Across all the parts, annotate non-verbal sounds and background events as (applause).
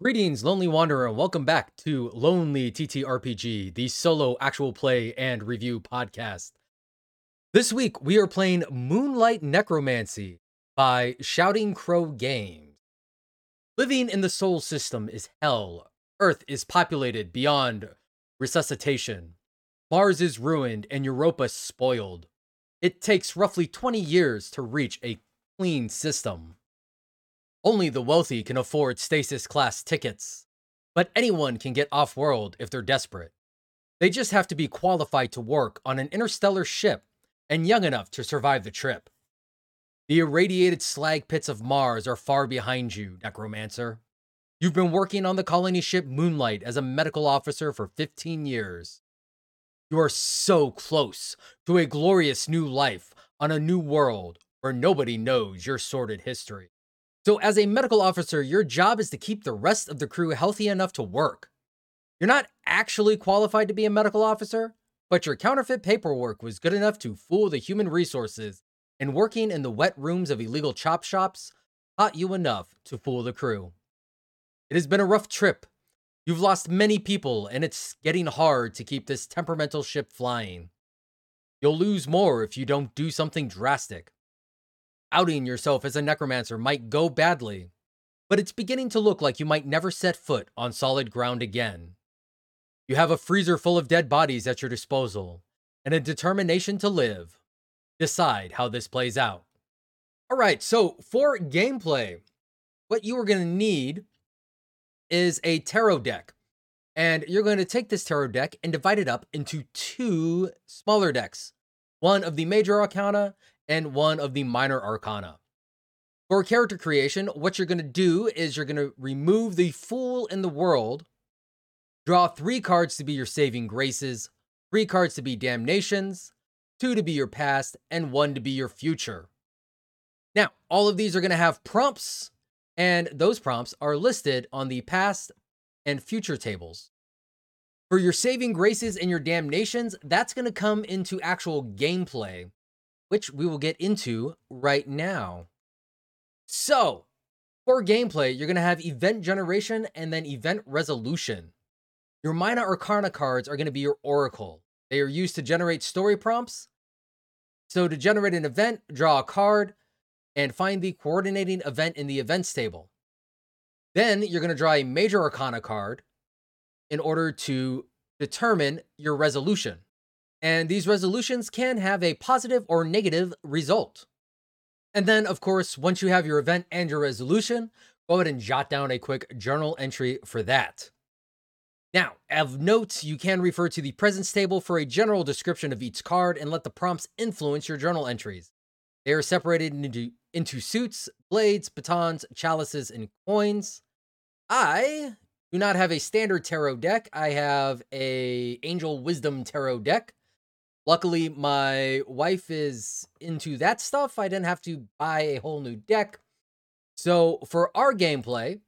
Greetings, Lonely Wanderer, and welcome back to Lonely TTRPG, the solo actual play and review podcast. This week, we are playing Moonlight Necromancy by Shouting Crow Games. Living in the Sol system is hell. Earth is populated beyond resuscitation. Mars is ruined and Europa spoiled. It takes roughly 20 years to reach a clean system. Only the wealthy can afford stasis class tickets, but anyone can get off world if they're desperate. They just have to be qualified to work on an interstellar ship and young enough to survive the trip. The irradiated slag pits of Mars are far behind you, Necromancer. You've been working on the colony ship Moonlight as a medical officer for 15 years. You are so close to a glorious new life on a new world where nobody knows your sordid history. So, as a medical officer, your job is to keep the rest of the crew healthy enough to work. You're not actually qualified to be a medical officer, but your counterfeit paperwork was good enough to fool the human resources, and working in the wet rooms of illegal chop shops taught you enough to fool the crew. It has been a rough trip. You've lost many people, and it's getting hard to keep this temperamental ship flying. You'll lose more if you don't do something drastic outing yourself as a necromancer might go badly, but it's beginning to look like you might never set foot on solid ground again. You have a freezer full of dead bodies at your disposal and a determination to live. Decide how this plays out. All right, so for gameplay, what you are going to need is a tarot deck. And you're going to take this tarot deck and divide it up into two smaller decks one of the major arcana and one of the minor arcana. For character creation, what you're going to do is you're going to remove the Fool in the World, draw three cards to be your saving graces, three cards to be damnations, two to be your past, and one to be your future. Now, all of these are going to have prompts, and those prompts are listed on the past and future tables. For your saving graces and your damnations, that's going to come into actual gameplay which we will get into right now. So, for gameplay, you're going to have event generation and then event resolution. Your Minor Arcana cards are going to be your Oracle. They are used to generate story prompts. So, to generate an event, draw a card and find the coordinating event in the events table. Then you're going to draw a Major Arcana card in order to determine your resolution. And these resolutions can have a positive or negative result. And then, of course, once you have your event and your resolution, go ahead and jot down a quick journal entry for that. Now, of note, you can refer to the presence table for a general description of each card and let the prompts influence your journal entries. They are separated into, into suits, blades, batons, chalices, and coins. I do not have a standard tarot deck. I have a Angel Wisdom tarot deck. Luckily, my wife is into that stuff. I didn't have to buy a whole new deck. So for our gameplay,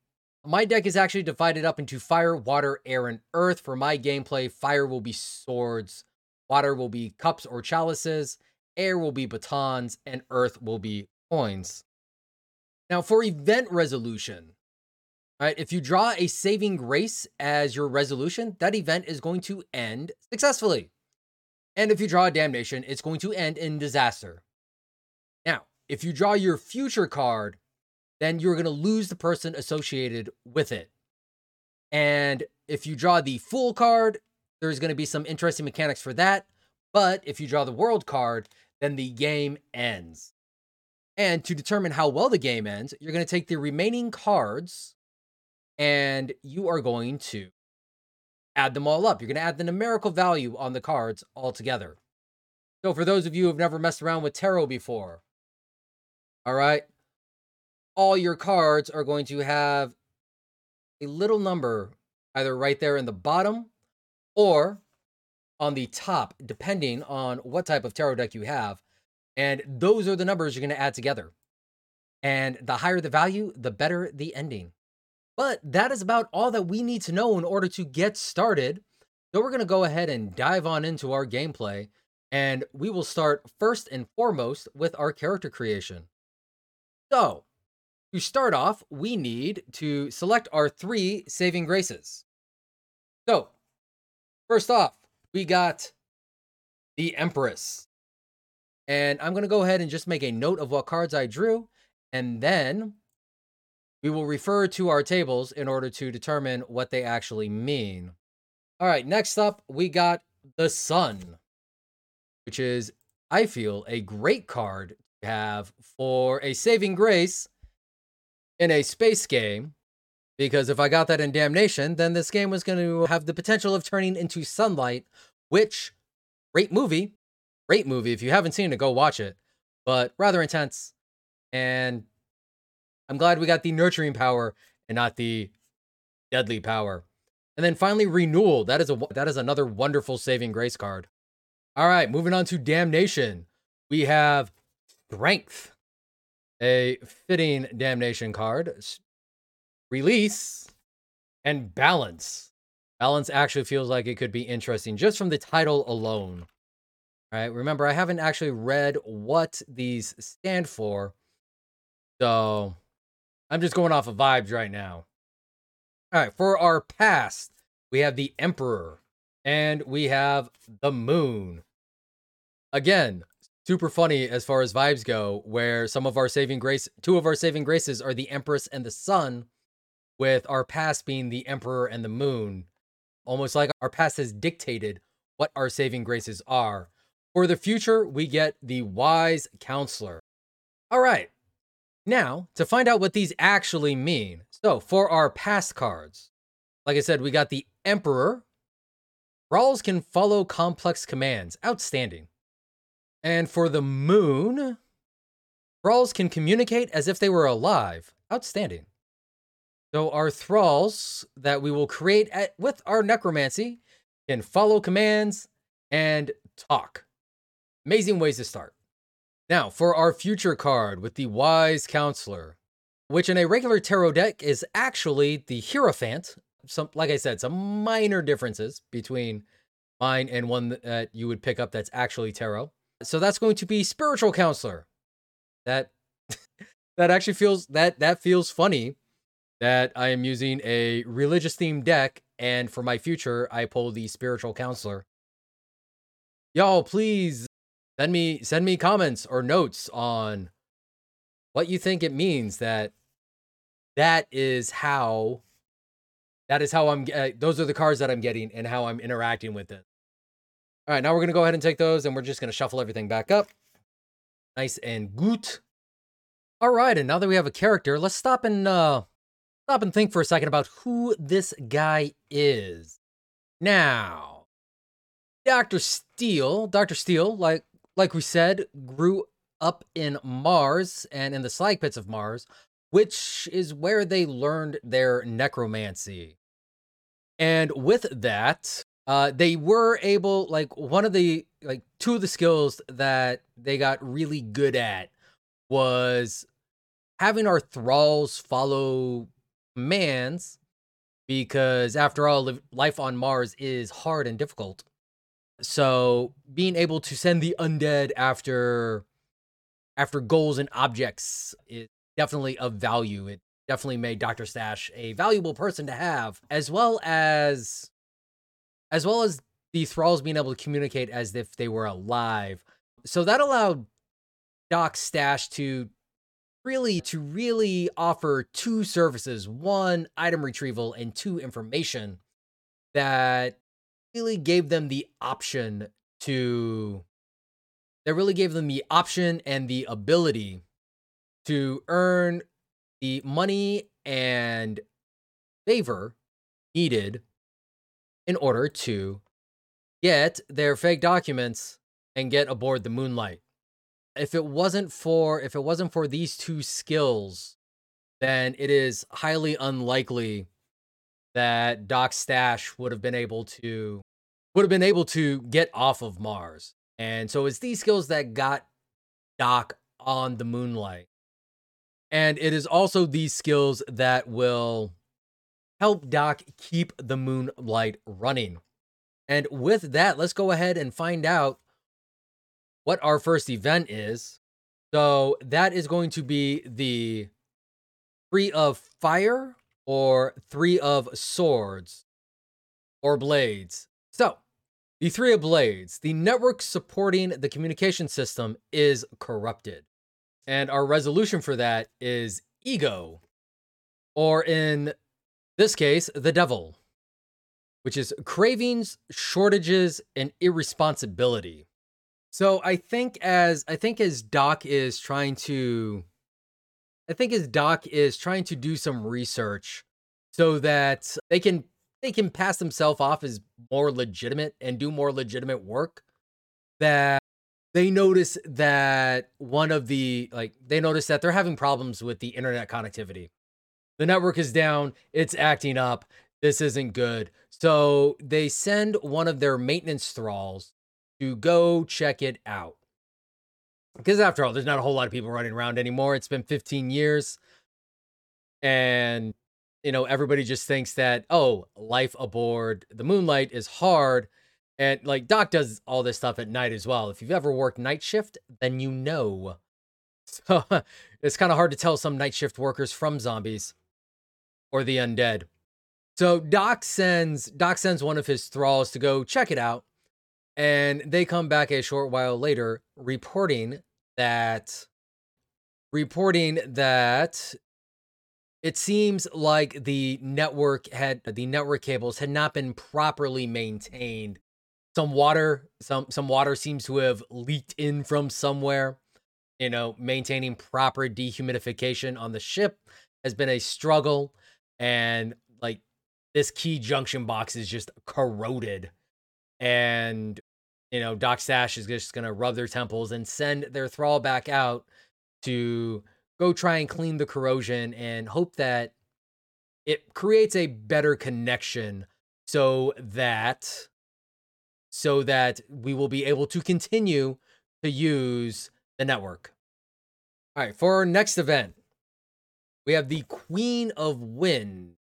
my deck is actually divided up into fire, water, air, and earth. For my gameplay, fire will be swords, water will be cups or chalices, air will be batons, and earth will be coins. Now, for event resolution, right, if you draw a saving grace as your resolution, that event is going to end successfully. And if you draw a damnation, it's going to end in disaster. Now, if you draw your future card, then you're going to lose the person associated with it. And if you draw the Fool card, there's going to be some interesting mechanics for that. But if you draw the world card, then the game ends. And to determine how well the game ends, you're going to take the remaining cards and you are going to add them all up. You're going to add the numerical value on the cards all together. So for those of you who have never messed around with tarot before, all right, all your cards are going to have a little number either right there in the bottom or on the top, depending on what type of tarot deck you have. And those are the numbers you're going to add together. And the higher the value, the better the ending. But that is about all that we need to know in order to get started. So we're going to go ahead and dive on into our gameplay. And we will start first and foremost with our character creation. So, to start off, we need to select our three saving graces. So, first off, we got the Empress. And I'm going to go ahead and just make a note of what cards I drew. And then we will refer to our tables in order to determine what they actually mean. All right, next up, we got the Sun, which is, I feel, a great card to have for a saving grace in a space game. Because if I got that in Damnation, then this game was going to have the potential of turning into Sunlight, which, great movie, great movie. If you haven't seen it, go watch it. But rather intense. And I'm glad we got the nurturing power and not the deadly power. And then finally, renewal. That is a that is another wonderful saving grace card. All right, moving on to damnation. We have strength, a fitting damnation card. Release and balance. Balance actually feels like it could be interesting just from the title alone. All right, remember I haven't actually read what these stand for, so I'm just going off of vibes right now. All right, for our past, we have the Emperor and we have the Moon. Again, super funny as far as vibes go, where some of our saving grace, two of our saving graces are the Empress and the Sun, with our past being the Emperor and the Moon. Almost like our past has dictated what our saving graces are. For the future, we get the Wise Counselor. All right, now, to find out what these actually mean. So, for our past cards, like I said, we got the Emperor. Thralls can follow complex commands. Outstanding. And for the Moon, Thralls can communicate as if they were alive. Outstanding. So, our Thralls that we will create at, with our Necromancy can follow commands and talk. Amazing ways to start. Now, for our future card with the Wise Counselor, which in a regular tarot deck is actually the Hierophant. Some, like I said, some minor differences between mine and one that you would pick up that's actually tarot. So that's going to be Spiritual Counselor. That (laughs) that actually feels that that feels funny that I am using a religious themed deck and for my future I pull the Spiritual Counselor. Y'all, please send me send me comments or notes on what you think it means that that is how that is how I'm uh, those are the cards that I'm getting and how I'm interacting with it. All right, now we're going to go ahead and take those and we're just going to shuffle everything back up. Nice and good. All right, and now that we have a character, let's stop and uh stop and think for a second about who this guy is. Now, Dr. Steele, Dr. Steele, like like we said, grew up in Mars and in the slag pits of Mars, which is where they learned their necromancy. And with that, uh, they were able, like, one of the, like, two of the skills that they got really good at was having our thralls follow commands because after all life on mars is hard and difficult so being able to send the undead after after goals and objects is definitely of value. It definitely made Dr. Stash a valuable person to have, as well as as well as the thralls being able to communicate as if they were alive. So that allowed Doc Stash to really to really offer two services, one item retrieval and two information that really gave them the option to that really gave them the option and the ability to earn the money and favor needed in order to get their fake documents and get aboard the moonlight. If it wasn't for if it wasn't for these two skills then it is highly unlikely that Doc Stash would have been able to would have been able to get off of Mars. And so it's these skills that got Doc on the moonlight. And it is also these skills that will help Doc keep the moonlight running. And with that, let's go ahead and find out what our first event is. So that is going to be the three of fire or three of swords or blades. So, the three of blades, the network supporting the communication system is corrupted. And our resolution for that is ego, or in this case, the devil, which is cravings, shortages, and irresponsibility. So I think as I think as Doc is trying to I think his Doc is trying to do some research so that they can they can pass themselves off as more legitimate and do more legitimate work that they notice that one of the like they notice that they're having problems with the internet connectivity. The network is down it's acting up this isn't good. So they send one of their maintenance thralls to go check it out because after all there's not a whole lot of people running around anymore it's been 15 years and you know, everybody just thinks that, oh, life aboard the moonlight is hard. And like Doc does all this stuff at night as well. If you've ever worked night shift, then you know. So (laughs) it's kind of hard to tell some night shift workers from zombies or the undead. So Doc sends Doc sends one of his thralls to go check it out. And they come back a short while later reporting that reporting that it seems like the network had the network cables had not been properly maintained. Some water, some some water seems to have leaked in from somewhere. You know, maintaining proper dehumidification on the ship has been a struggle and like this key junction box is just corroded. And you know, Doc Stash is just going to rub their temples and send their thrall back out to go try and clean the corrosion and hope that it creates a better connection so that so that we will be able to continue to use the network. All right, for our next event, we have the Queen of Wind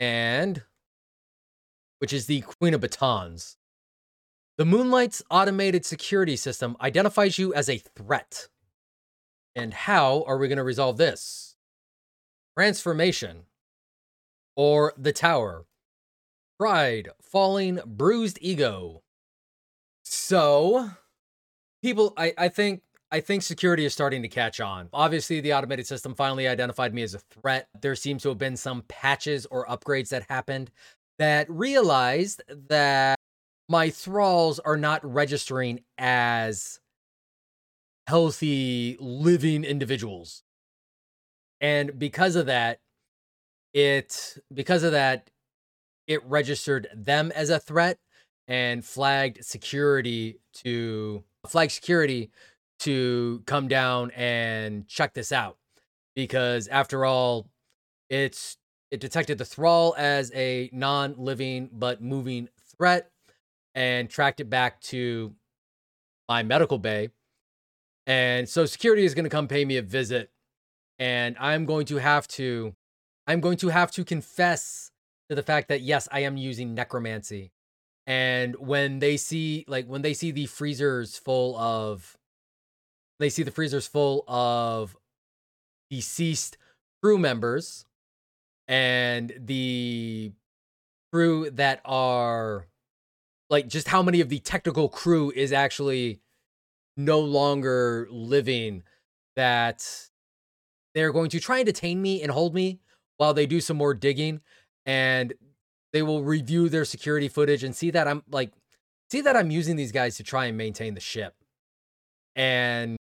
and which is the Queen of Batons. The Moonlight's automated security system identifies you as a threat. And how are we going to resolve this? Transformation or the tower. Pride, falling, bruised ego. So, people, I, I think I think security is starting to catch on. Obviously, the automated system finally identified me as a threat. There seems to have been some patches or upgrades that happened that realized that my thralls are not registering as healthy living individuals. And because of that it because of that it registered them as a threat and flagged security to flag security to come down and check this out. Because after all it's it detected the thrall as a non-living but moving threat and tracked it back to my medical bay and so security is going to come pay me a visit and I'm going to have to I'm going to have to confess to the fact that yes, I am using necromancy. And when they see like when they see the freezers full of they see the freezers full of deceased crew members and the crew that are like just how many of the technical crew is actually no longer living that they're going to try and detain me and hold me while they do some more digging and they will review their security footage and see that I'm like see that I'm using these guys to try and maintain the ship. And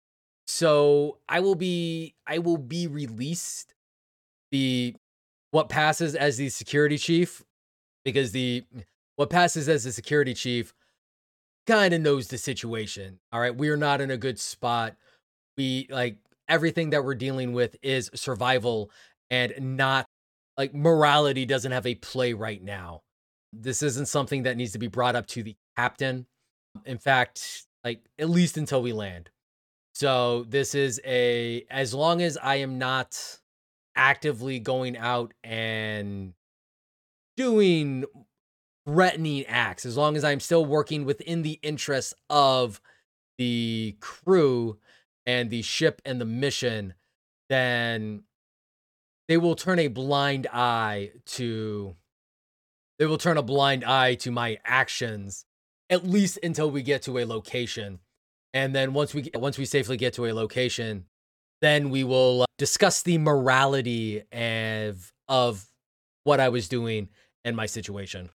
so I will be I will be released the what passes as the security chief because the what passes as the security chief kind of knows the situation. All right. We are not in a good spot. We like everything that we're dealing with is survival and not like morality doesn't have a play right now. This isn't something that needs to be brought up to the captain. In fact, like at least until we land. So this is a as long as I am not actively going out and doing threatening acts as long as I'm still working within the interests of the crew and the ship and the mission, then they will turn a blind eye to they will turn a blind eye to my actions at least until we get to a location. And then once we once we safely get to a location, then we will uh, discuss the morality of of what I was doing and my situation.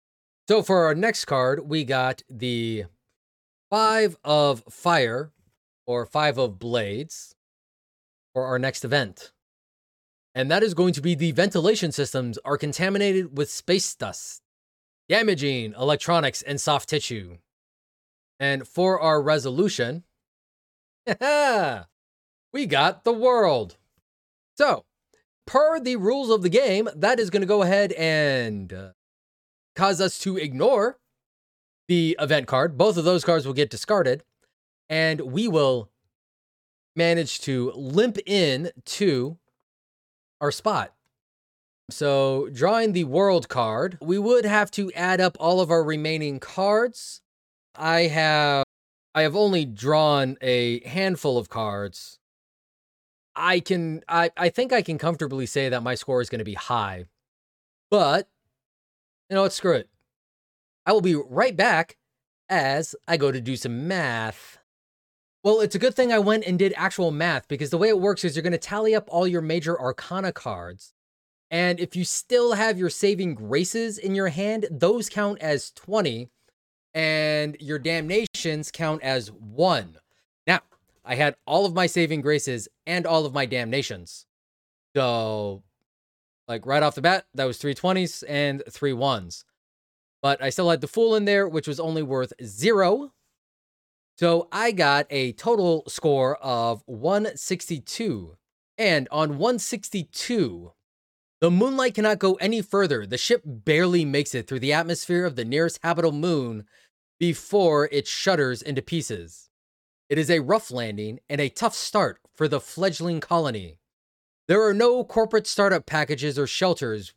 So for our next card, we got the five of fire or five of blades for our next event. And that is going to be the ventilation systems are contaminated with space dust, damaging electronics and soft tissue. And for our resolution, (laughs) we got the world. So, per the rules of the game, that is going to go ahead and uh, cause us to ignore the event card. Both of those cards will get discarded, and we will manage to limp in to our spot. So, drawing the world card, we would have to add up all of our remaining cards. I have I have only drawn a handful of cards. I can I I think I can comfortably say that my score is going to be high. But you know what, screw it. I will be right back as I go to do some math. Well, it's a good thing I went and did actual math because the way it works is you're going to tally up all your major arcana cards. And if you still have your saving graces in your hand, those count as 20 and your damnations count as 1. Now, I had all of my saving graces and all of my damnations. So, like right off the bat, that was three 20s and three ones. But I still had the fool in there, which was only worth zero. So I got a total score of 162. And on 162, the moonlight cannot go any further. The ship barely makes it through the atmosphere of the nearest habitable moon before it shudders into pieces. It is a rough landing and a tough start for the fledgling colony. There are no corporate startup packages or shelters.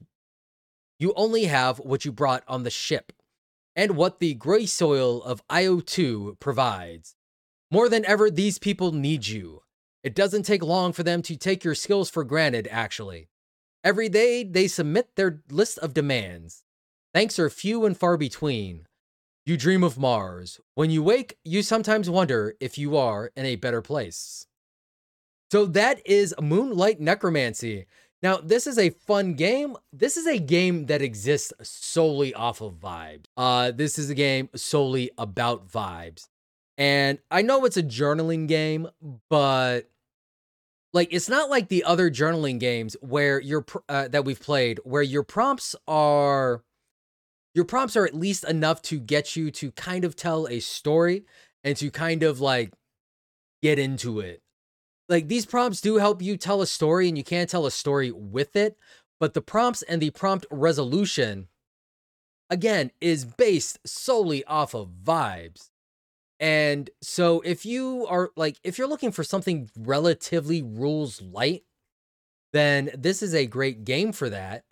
You only have what you brought on the ship and what the gray soil of IO2 provides. More than ever, these people need you. It doesn't take long for them to take your skills for granted, actually. Every day, they submit their list of demands. Thanks are few and far between. You dream of Mars. When you wake, you sometimes wonder if you are in a better place. So that is Moonlight Necromancy. Now, this is a fun game. This is a game that exists solely off of vibes. Uh, this is a game solely about vibes. And I know it's a journaling game, but like it's not like the other journaling games where your uh, that we've played where your prompts are your prompts are at least enough to get you to kind of tell a story and to kind of like get into it like these prompts do help you tell a story and you can't tell a story with it but the prompts and the prompt resolution again is based solely off of vibes. And so if you are like if you're looking for something relatively rules light then this is a great game for that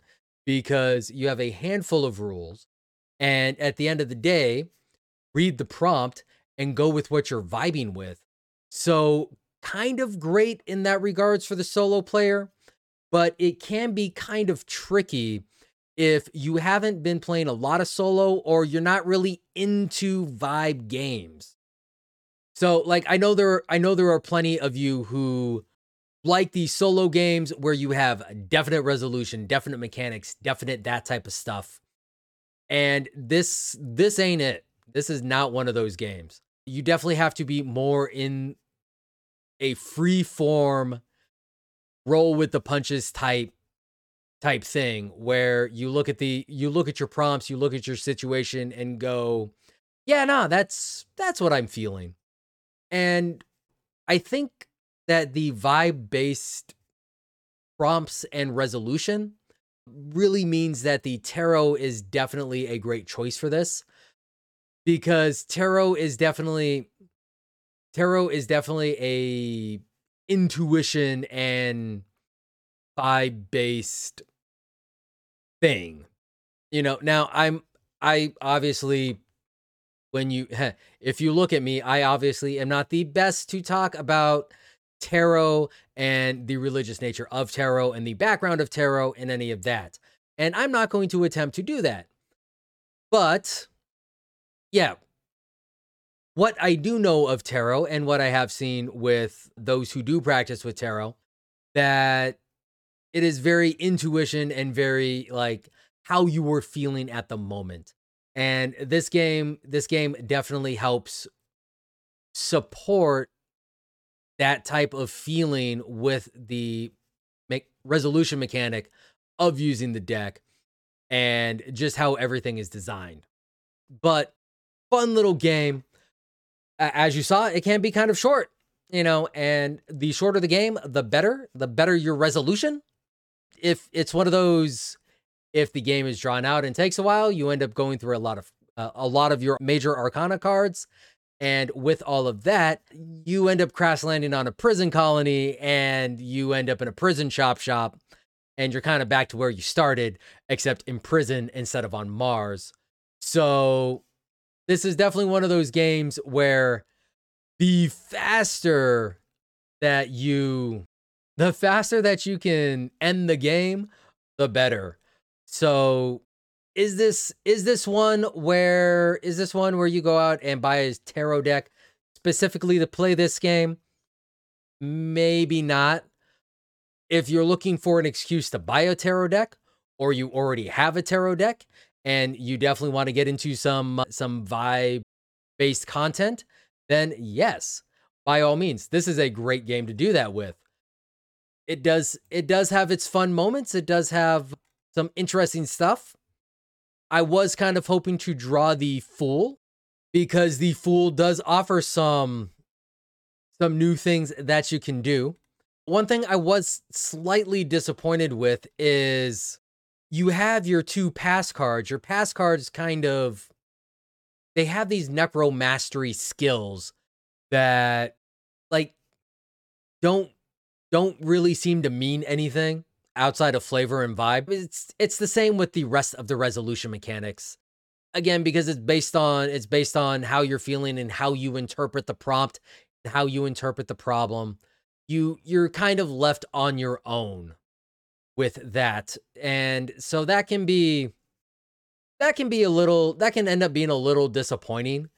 because you have a handful of rules and at the end of the day read the prompt and go with what you're vibing with. So kind of great in that regards for the solo player, but it can be kind of tricky if you haven't been playing a lot of solo or you're not really into vibe games. So like I know there I know there are plenty of you who like these solo games where you have definite resolution, definite mechanics, definite that type of stuff. And this this ain't it. This is not one of those games. You definitely have to be more in a free form roll with the punches type type thing where you look at the you look at your prompts, you look at your situation and go, yeah, no, that's that's what I'm feeling. And I think that the vibe based prompts and resolution really means that the tarot is definitely a great choice for this because tarot is definitely tarot is definitely a intuition and vibe based thing. You know, now I'm I obviously when you (laughs) if you look at me, I obviously am not the best to talk about tarot and the religious nature of tarot and the background of tarot and any of that. And I'm not going to attempt to do that. But yeah, what I do know of tarot and what I have seen with those who do practice with tarot, that it is very intuition and very like how you were feeling at the moment. And this game, this game definitely helps support that type of feeling with the make resolution mechanic of using the deck and just how everything is designed. But fun little game. As you saw, it can be kind of short, you know, and the shorter the game, the better, the better your resolution. If it's one of those if the game is drawn out and takes a while, you end up going through a lot of uh, a lot of your major arcana cards and with all of that, you end up crash landing on a prison colony and you end up in a prison chop shop and you're kind of back to where you started, except in prison instead of on Mars. So this is definitely one of those games where the faster that you the faster that you can end the game, the better. So is this is this one where is this one where you go out and buy a tarot deck specifically to play this game? Maybe not. If you're looking for an excuse to buy a tarot deck or you already have a tarot deck and you definitely want to get into some uh, some vibe based content, then yes, by all means, this is a great game to do that with. It does it does have its fun moments. It does have some interesting stuff I was kind of hoping to draw the Fool because the Fool does offer some some new things that you can do. One thing I was slightly disappointed with is you have your two pass cards. Your pass cards kind of they have these necromastery skills that like don't don't really seem to mean anything outside of flavor and vibe. It's it's the same with the rest of the resolution mechanics. Again, because it's based on it's based on how you're feeling and how you interpret the prompt, and how you interpret the problem. You you're kind of left on your own with that. And so that can be that can be a little that can end up being a little disappointing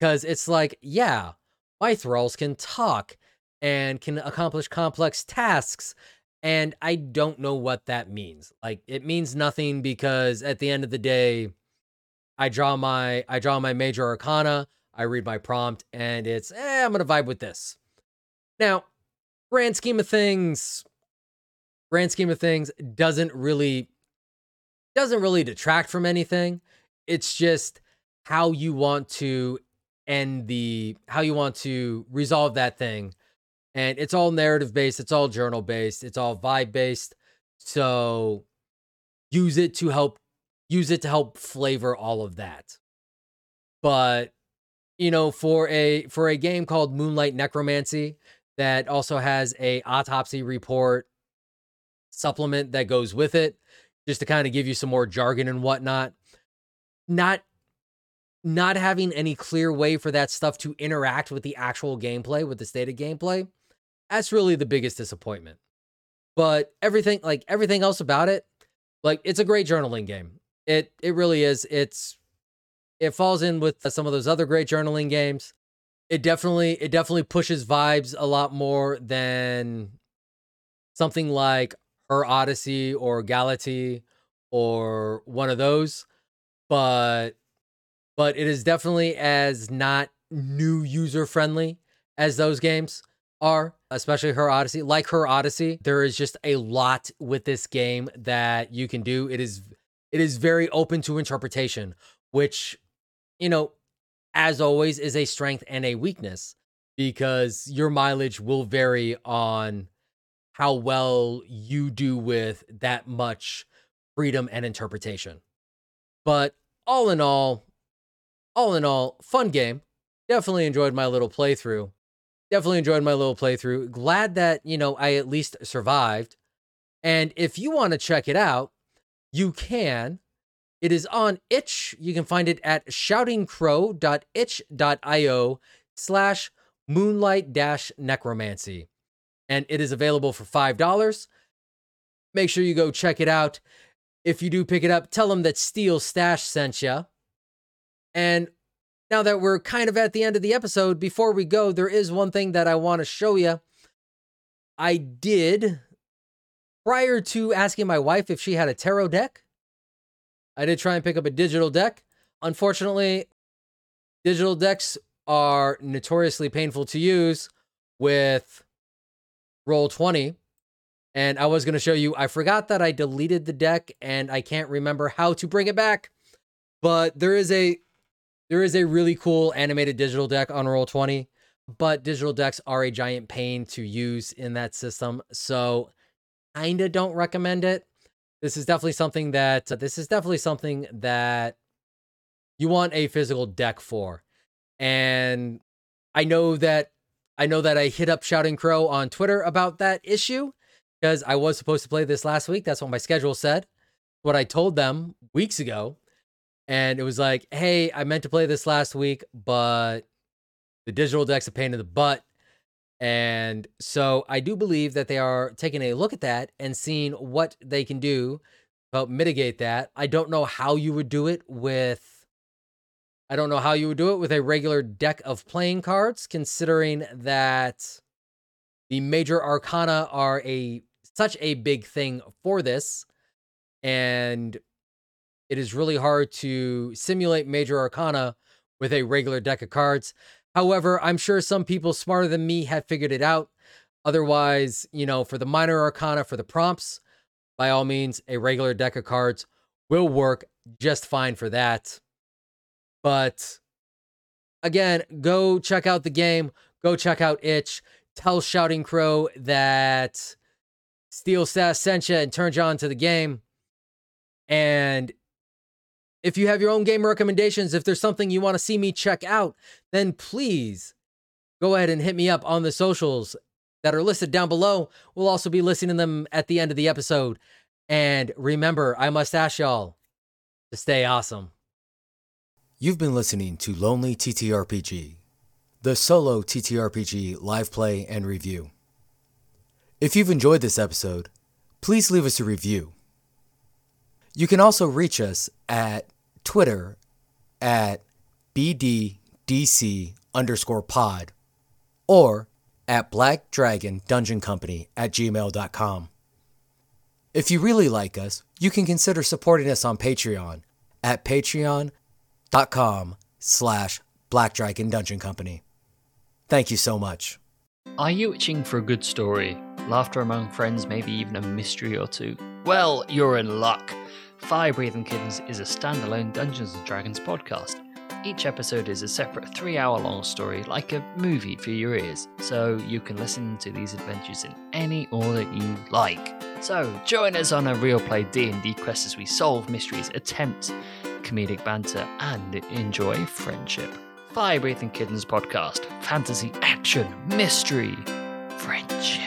because it's like, yeah, my thralls can talk and can accomplish complex tasks and I don't know what that means. Like it means nothing because at the end of the day, I draw my I draw my major arcana, I read my prompt, and it's eh, I'm gonna vibe with this. Now, grand scheme of things, grand scheme of things doesn't really doesn't really detract from anything. It's just how you want to end the how you want to resolve that thing and it's all narrative based, it's all journal based, it's all vibe based. So use it to help use it to help flavor all of that. But you know, for a for a game called Moonlight Necromancy that also has a autopsy report supplement that goes with it, just to kind of give you some more jargon and whatnot. Not not having any clear way for that stuff to interact with the actual gameplay, with the state of gameplay, that's really the biggest disappointment. But everything, like everything else about it, like it's a great journaling game. It it really is. It's it falls in with some of those other great journaling games. It definitely it definitely pushes vibes a lot more than something like Her Odyssey or Galatea or one of those. But but it is definitely as not new user friendly as those games are, especially her Odyssey. Like her Odyssey, there is just a lot with this game that you can do. It is it is very open to interpretation, which you know, as always is a strength and a weakness because your mileage will vary on how well you do with that much freedom and interpretation. But all in all, all in all, fun game. Definitely enjoyed my little playthrough definitely enjoyed my little playthrough. Glad that, you know, I at least survived. And if you want to check it out, you can. It is on itch. You can find it at shoutingcrow.itch.io slash moonlight dash necromancy. And it is available for $5. Make sure you go check it out. If you do pick it up, tell them that Steel Stash sent you. And now that we're kind of at the end of the episode, before we go, there is one thing that I want to show you. I did, prior to asking my wife if she had a tarot deck, I did try and pick up a digital deck. Unfortunately, digital decks are notoriously painful to use with Roll20. And I was going to show you, I forgot that I deleted the deck and I can't remember how to bring it back. But there is a there is a really cool animated digital deck on Roll20, but digital decks are a giant pain to use in that system. So kinda don't recommend it. This is definitely something that this is definitely something that you want a physical deck for. And I know that I know that I hit up Shouting Crow on Twitter about that issue because I was supposed to play this last week. That's what my schedule said. What I told them weeks ago. And it was like, hey, I meant to play this last week, but the digital deck's a pain in the butt. And so I do believe that they are taking a look at that and seeing what they can do to help mitigate that. I don't know how you would do it with I don't know how you would do it with a regular deck of playing cards, considering that the major arcana are a such a big thing for this. And it is really hard to simulate major arcana with a regular deck of cards. However, I'm sure some people smarter than me have figured it out. Otherwise, you know, for the minor arcana, for the prompts, by all means, a regular deck of cards will work just fine for that. But again, go check out the game. Go check out Itch. Tell Shouting Crow that Steel Stash sent you and turned you on to the game. And if you have your own game recommendations, if there's something you want to see me check out, then please go ahead and hit me up on the socials that are listed down below. We'll also be listing them at the end of the episode. And remember, I must ask y'all to stay awesome. You've been listening to Lonely TTRPG, the solo TTRPG live play and review. If you've enjoyed this episode, please leave us a review. You can also reach us at Twitter at BDDC underscore pod or at Black Dragon Dungeon Company at gmail.com. If you really like us, you can consider supporting us on Patreon at patreon.com slash Black Dragon Dungeon Company. Thank you so much. Are you itching for a good story? Laughter among friends, maybe even a mystery or two? Well, you're in luck. Fire Breathing Kittens is a standalone Dungeons and Dragons podcast. Each episode is a separate three hour long story, like a movie for your ears, so you can listen to these adventures in any order you like. So join us on a real play D&D quest as we solve mysteries, attempt comedic banter, and enjoy friendship. Fire Breathing Kittens podcast, fantasy, action, mystery, friendship.